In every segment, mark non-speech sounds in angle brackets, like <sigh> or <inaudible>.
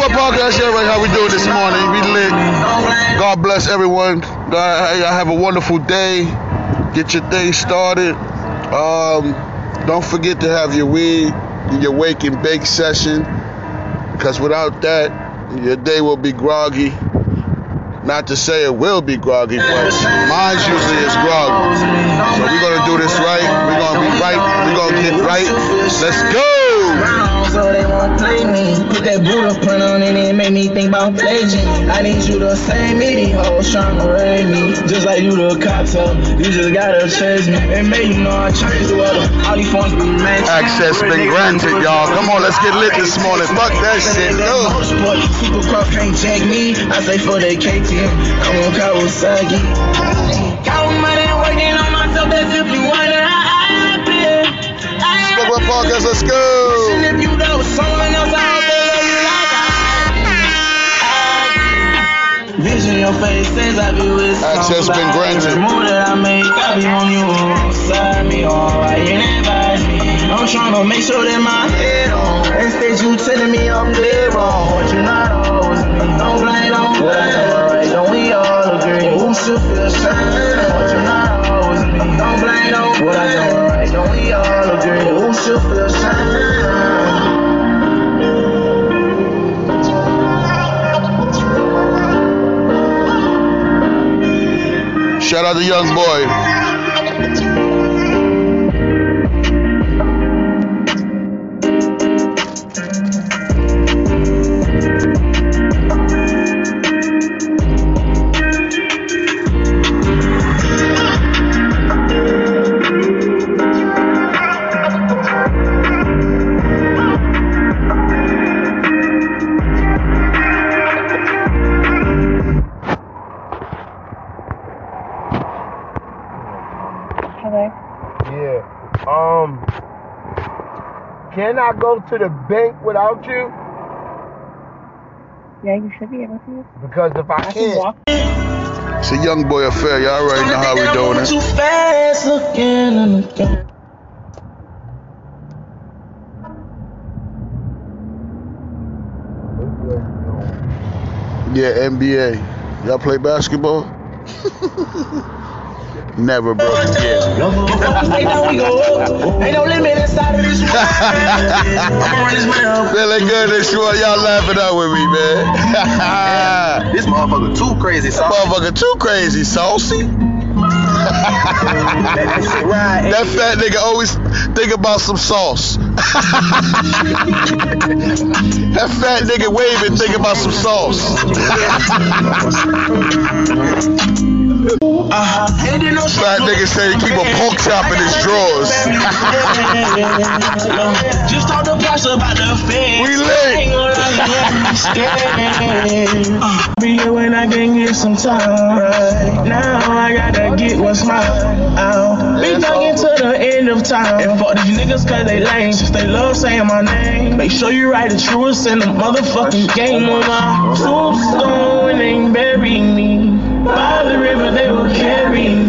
What podcast, everybody? How we doing this morning? We lit. God bless everyone. God, y'all have a wonderful day. Get your day started. Um, don't forget to have your weed, your wake and bake session, because without that, your day will be groggy. Not to say it will be groggy, but mine usually is groggy. So we're gonna do this right. We're gonna be right. We're gonna get right. Let's go. So they won't play me. Put that Buddha print on it, it made me think about paging. I need you to save me, these hoes tryna raid me. Just like you the cops up, you just gotta chase me. And make you know I changed the weather. All these phones be matching. Access been granted, y'all. Come on, let's get lit this morning. Fuck that shit. Go. Super Cross can't jack me. I say for that KTM, I'm on Kawasaki. Counting money, working on myself, that's if you wanna happen. Spoke Up Podcast, let's go. And your face says I be with Access been granted. Every move that I make, I be on you alongside me. Alright, you advise me. I'm trying to make sure that my head on. Instead, you telling me I'm dead wrong. But you're not always me. Don't blame, don't blame. Alright, don't we all agree? Who should feel shame? But you're not always me. Don't blame, don't blame. What I do right, don't we all agree? Who should feel shame? To Young Boy. Go to the bank without you? Yeah, you should be able to. Because if I I can can't, walk. It's a Young Boy affair. Y'all already know how we doing it. Too fast looking in the. Yeah, NBA. Y'all play basketball? <laughs> Never, bro. Yeah. Stay down, we go up. Ain't no limit inside of this world. I'ma run this man up. Feeling good this one. Y'all laughing out with me, man. This motherfucker too crazy, son. Motherfucker too crazy, saucy. that fat nigga always think about some sauce. that fat nigga waving think about some sauce. Fat nigga say he keep a pork chop in his drawers. Just talk to Posh about the feds. We lit. Ain't gonna lie, yeah, I'm scared. Uh, Be here when I can get some time. Now I gotta get what's mine. I'll be talking to the end of time. And fuck these niggas cause they lame. Since they love saying my name. Make sure you write the truest in the motherfucking game on my tombstone and bury me. By the river they will carry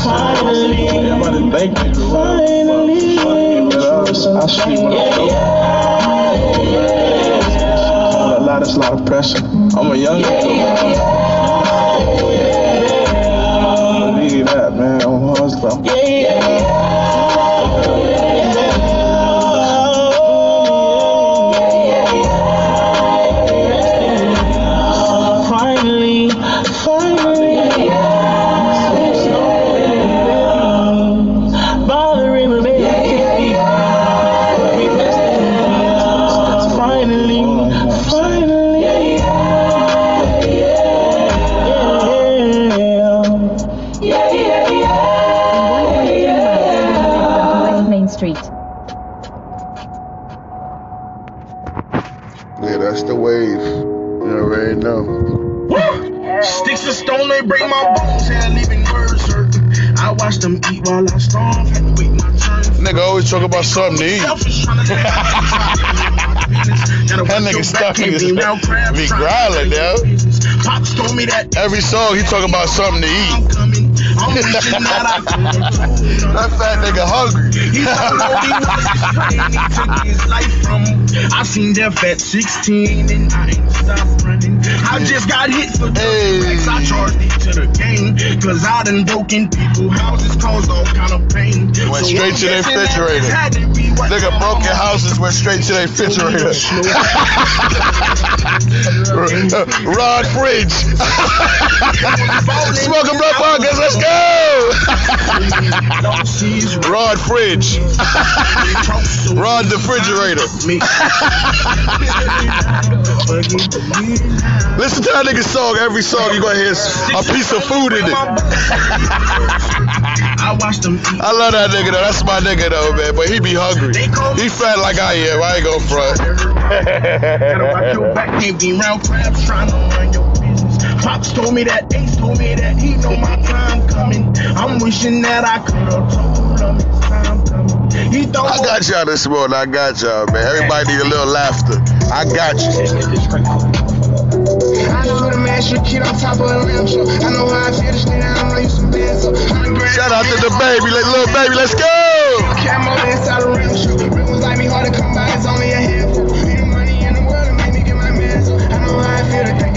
Finally, Everybody thank you. finally, I shoot when I go. A lot, it's a lot of pressure. I'm a young nigga. Believe that, man. I'm hustling. Finally, Yeah, that's the wave. You already know. Woo! Sticks and stone, they break my bones. Hell, even words hurt. I watch them eat while I storm. Nigga always talk about something to eat. that nigga stuck in his be growling, though. Pops told me that every song he talk about something to eat that I could have told him. That fat nigga hungry. He told me he was his friend, he took his life from him. I seen death at 16 and I ain't stopped running. I just got hit for Hey. I charged it to the game. Cause I done broken people houses, caused all kind of pain. Went So straight to their refrigerator. this had to be what Nigga broke your houses, went straight to their refrigerator. <laughs> Rod Fridge. Smoking Blood Podcast, let's go! <laughs> Rod Fridge. Rod the refrigerator. Listen to that nigga song. Every song you gonna hear a piece of food in it. I love that nigga though. That's my nigga though, man. But he be hungry. He fat like I am. I ain't gonna front. Pops told me that, Ace told me that he know my time coming. I'm wishing that I could have told him his time coming. He don't I got y'all this morning. I got y'all, man. Everybody need a little laughter. I got you. I know the master kid on top of a lamp show. I know how I feel this nigga, I know you some bad. Shout out to the baby, like, little baby. Let's go.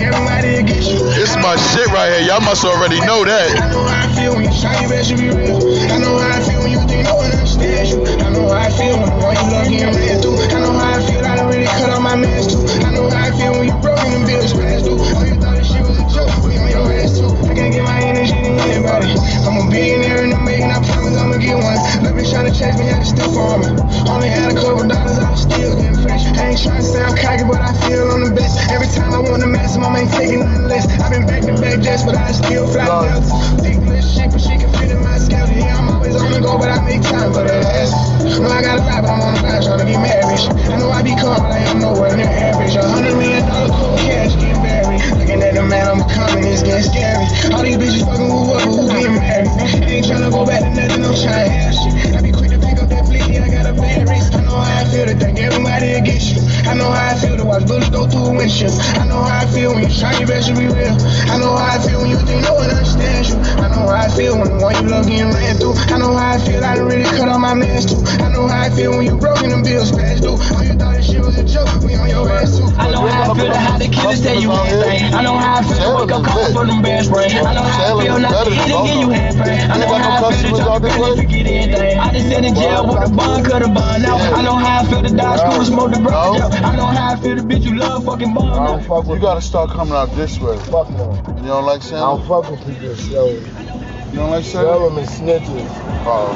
This is my shit right here. Y'all must already know that. I know how I feel when you shine, you best you be real. I know how I feel when you think no one understands you. I know how I feel when all you love getting ran through. I know how I feel, I done really cut off my mans too. I know how I feel when you broken and bills smashed through. Oh, you thought this shit was a joke, we on your ass too. I can't get my energy to anybody. I'm a billionaire in the making, I promise I'ma get one. Let me trying to chase me, I can still farm it. Only had a couple dollars, I was still getting fresh. I ain't trying to sound cocky, but I feel I'm the best. Every time I want to mess, I ain't taking nothing less. I've been back to back jets, but I still fly deltas. Thick little shit, but she can fit in my schedule. Yeah, I'm always on the go, but I make time for that ass. No, I got a lot, but I'm on the grind trying to get married. I know I be calm, but I am nowhere near average. A hundred million dollar cold cash getting buried. Looking at the man I'm becoming, it's getting scary. All these bitches fucking who up, who getting married. I ain't trying to go back to nothing, I'm trying to have shit. I be quick to pick up that fleet, I got a bad wrist. I know how I feel to think everybody against you. I know how I feel to watch bullets go through a windshield. I know how I feel when you try your best to be real. I know how I feel when you think no one understands you. I know how I feel when the one you love getting ran through. I know how I feel, I done really cut off my mans too. I know how I feel when you broken them bills past due. Oh, you thought was a joke, we on your ass too. I know how I feel to how the killers tell you anything. I know how I feel to wake up calling for them bad spray. I know how I feel not to eat and give you hand. I know how I feel to drop the gun and forget anything. I just sat in jail with a bond, cut a bond out. I know how I feel to die school smoke the brush out. I know how I feel to bitch you love fucking I out. You gotta start coming out this way. fuck no. You don't like saying I don't fuck with people that. You don't like Sell Salem? them and snitches. Oh.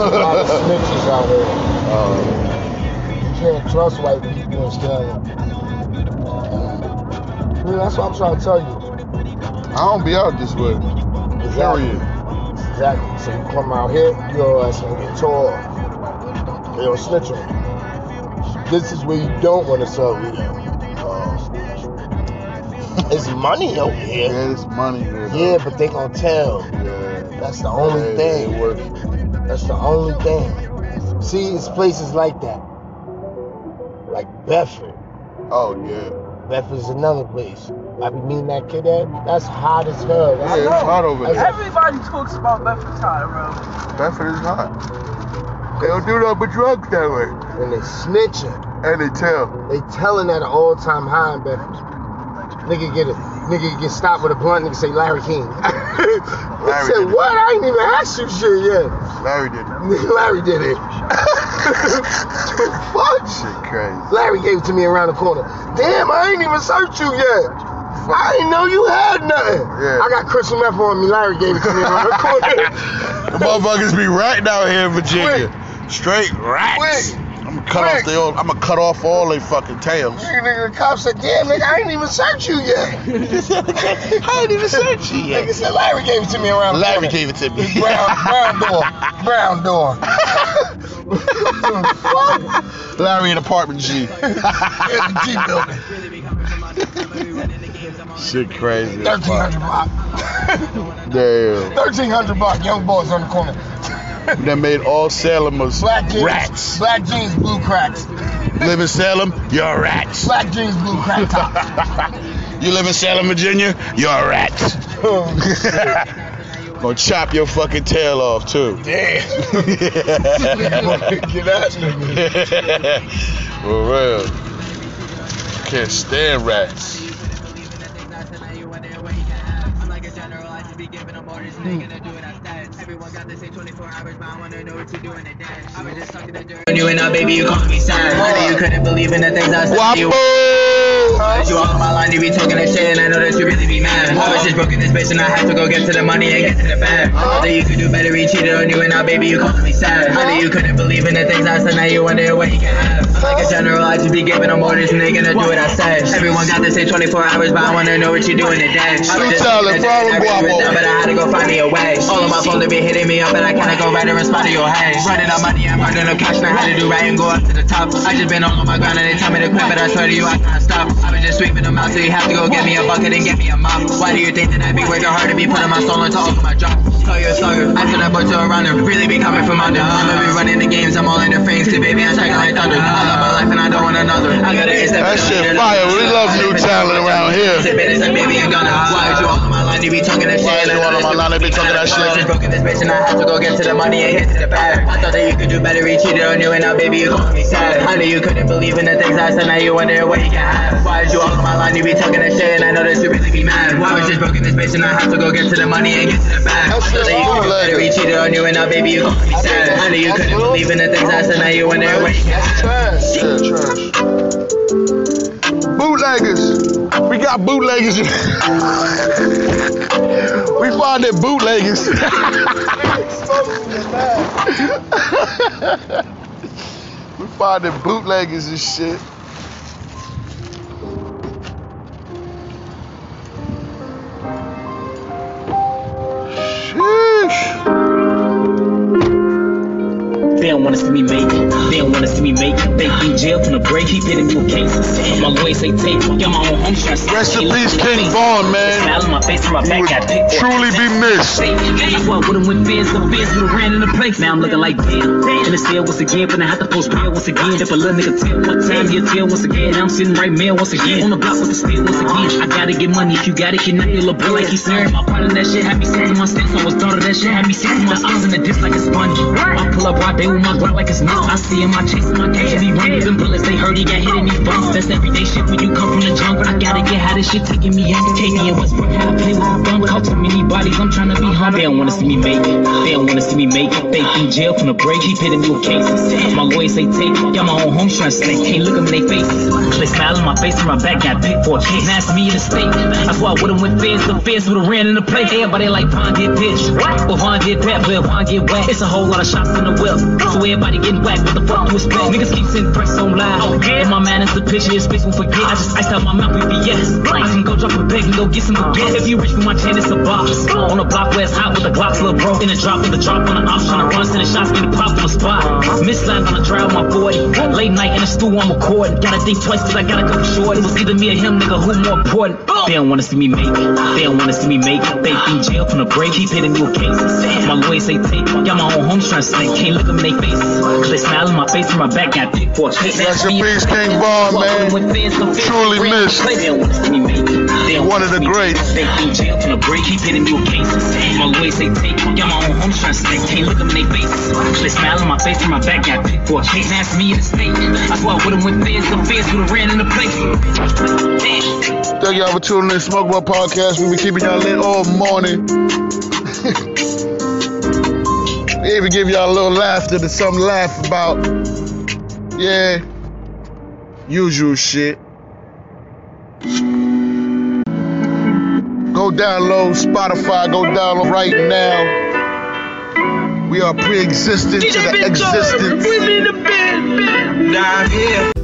A lot of <laughs> snitches out here. Oh. Can't trust white people in Sterling. Yeah, that's what I'm trying to tell you. I don't be out this way. Period. Exactly. So you come out here, your ass gonna get tore. They don't snitch on you. This is where you don't want to sell weed at. It's money over here. Yeah, it's money here. Yeah, but they gonna tell. Yeah. That's the only Yeah, thing. That's the only thing. See, it's places like that. Like Bedford. Oh yeah. Bedford's another place. I be meeting that kid at. That's hot as hell. Yeah, it's hot over there. Everybody talks about Bedford's high, bro. Bedford is hot. They don't do nothing but drugs that way. And they snitching. And they tell. They telling at an all time high in Bedford. Nigga get a nigga get stopped with a blunt, nigga say Larry King. <laughs> I Larry said, what? I ain't even asked you shit yet. Larry did it. <laughs> Larry did it. Fuck. Shit crazy. Larry gave it to me around the corner. Damn, I ain't even searched you yet. I didn't know you had nothing. Yeah. I got crystal meth on me. Larry gave it to me around the <laughs> corner. The motherfuckers be ratting out here in Virginia. Straight rats. Quick. I'm gonna cut off the I'm gonna cut off all they fucking tails. Nigga, nigga, the cop said, damn, nigga, I ain't even searched you yet. <laughs> I ain't even said you yet." Nigga said Larry gave it to me around the Larry corner. gave it to me. <laughs> Brown, brown door. Brown door. <laughs> Larry in apartment G. Here's the G building. Shit crazy. Thirteen hundred Thirteen block. Damn. Thirteen hundred block. Young boys on the corner. That made all Salemers Black jeans. rats. Black jeans, blue cracks. Live in Salem, you're rats. Black jeans, blue crack top. <laughs> <laughs> you live in Salem, Virginia, you're a rat. oh. <laughs> Gonna chop your fucking tail off too. Damn. Get nigga. For real. Can't stand rats. When you and I, baby, you call me sad. Know you couldn't believe in the things I said to you. Wapo! You all on my line, you be talking that shit, and I know that you really be mad. I was just broke in this bitch, and I had to go get to the money and get to the bag. I thought you could do better, he cheated on you, and now, baby, you calling me sad. Know you couldn't believe in the things I said, now you wonder what you can have. I'm like a general, I just be giving them orders, and they gonna do what I say. Everyone got the same 24 hours, but I wanna know what you doing today. I was just Talent, thinking that problem, I really was but I had to go find me a way. All of my phone, they be hitting me up, and I kinda go right and respond to your hey. Running out money, I'm running up cash, and I had to do right and go up to the top. I just been all on my grind, and they tell me to quit, but I swear to you, I can't stop. I was just sweeping them out, so you have to go get me a bucket and get me a mop. Why do you think that I be working hard to be putting my soul into all of my drop? Call you a slugger, I feel that boy to a runner, really be coming from under. I'ma be running the games, I'm all in the frames, cause baby, I'm like thunder. I love my life, and I don't want another. I got it, it's That shit fire. We love new talent around here. Baby, you you all my line? You be talking that shit. Why you on my line? They be talking that shit. I just broke this bitch and I had to go get to the money and get to the bag. I thought that you could do better, he cheated on you, and now baby, you call me sad. I knew you couldn't believe in the things I said, now you wonder what you can have. Why is you all on my line? You be talking that shit, and I know that you really be mad. I was just broke in this bitch and I had to go get to the money and get to the bag. I That thought that you could do better, he cheated on you, and now baby, you call me sad. I knew you couldn't believe in the things I said, now you wonder what you can have. Yeah, trash. Bootleggers. We got bootleggers. <laughs> we found that bootleggers. <laughs> we found that bootleggers and shit. Sheesh. They don't want us to make it. They don't wanna see me make. They in jail from the break, keep hitting me with cases. My lawyers say take, get my own home stress. Rest in peace, King Von, man. Smile on my face, and my back got picked. truly be missed. That's why I would've went the fierce would've ran in the place. Now I'm looking like damn. In the cell once again, but I have to post bail once again. If a little nigga tell what time you tell once again. Now I'm sitting right mail once again. On the block with the steel once again. I gotta get money, if you got it, cannot your little bro like he's saying. My part of that shit had me sitting my steps. I was daughter that shit had me sitting my eyes in the disc like a sponge. I pull up right there with my Glock like it's nuts. I see him, I I catch him, he running. Them bullets, they heard he got hit in these bumps. That's everyday shit when you come from the jungle. I gotta get how this shit taking me out. KD and Westbrook to play with a bum. Caught too many bodies, I'm trying to be home. They don't wanna see me make it. They don't wanna see me make it. They in jail from the break, keep hitting with cases. My lawyers say take, got my own home stress. They can't look them in their faces. They smile in my face and my back got picked for a case. Now it's me in the state. That's why I would've went feds. The feds would've ran in the place. Everybody like Vaughn get pitched. But Vaughn get pep, but Vaughn get whacked. It's a whole lot of shots in the whip. Everybody getting whacked. What the fuck you expect? Niggas keep sending threats on live. And my man is the picture, his face won't forget. I just iced out my mouth with BS. I can go drop a bag and go get some baguettes. If you reach for my chain, it's a box. On the block where it's hot with the Glocks, little bro. In the drop with the drop on the ops, trying to run, sending shots, getting popped on the spot. Miss line on the drive my 40. Late night in the stool, I'm recording. Gotta think twice, cause I gotta go short. It was either me or him, nigga, who more important? They don't wanna see me make it. They don't wanna see me make it. They in jail from the break, keep hitting with cases. My lawyers say take, got my own home stress. They can't look them in their. Cause they smile in my face and my back got picked for a case. Rest in peace, King Von, man. Truly missed. They don't wanna see me make it. They don't One of the greats. They in jail from the break, keep hitting me with cases. My lawyers say take, got my own home stress. They can't look them in their. Cause they smile in my face and my back got picked for a case. Now me in the state. That's why I would've went feds. The feds would've ran in the place. Thank y'all for tuning in to Smoke Bar Podcast. We be keeping y'all lit all morning. We even give y'all a little laughter to something to laugh about. Yeah. Usual shit. Go download Spotify. Go download right now. We are pre-existent to the existence. Down here.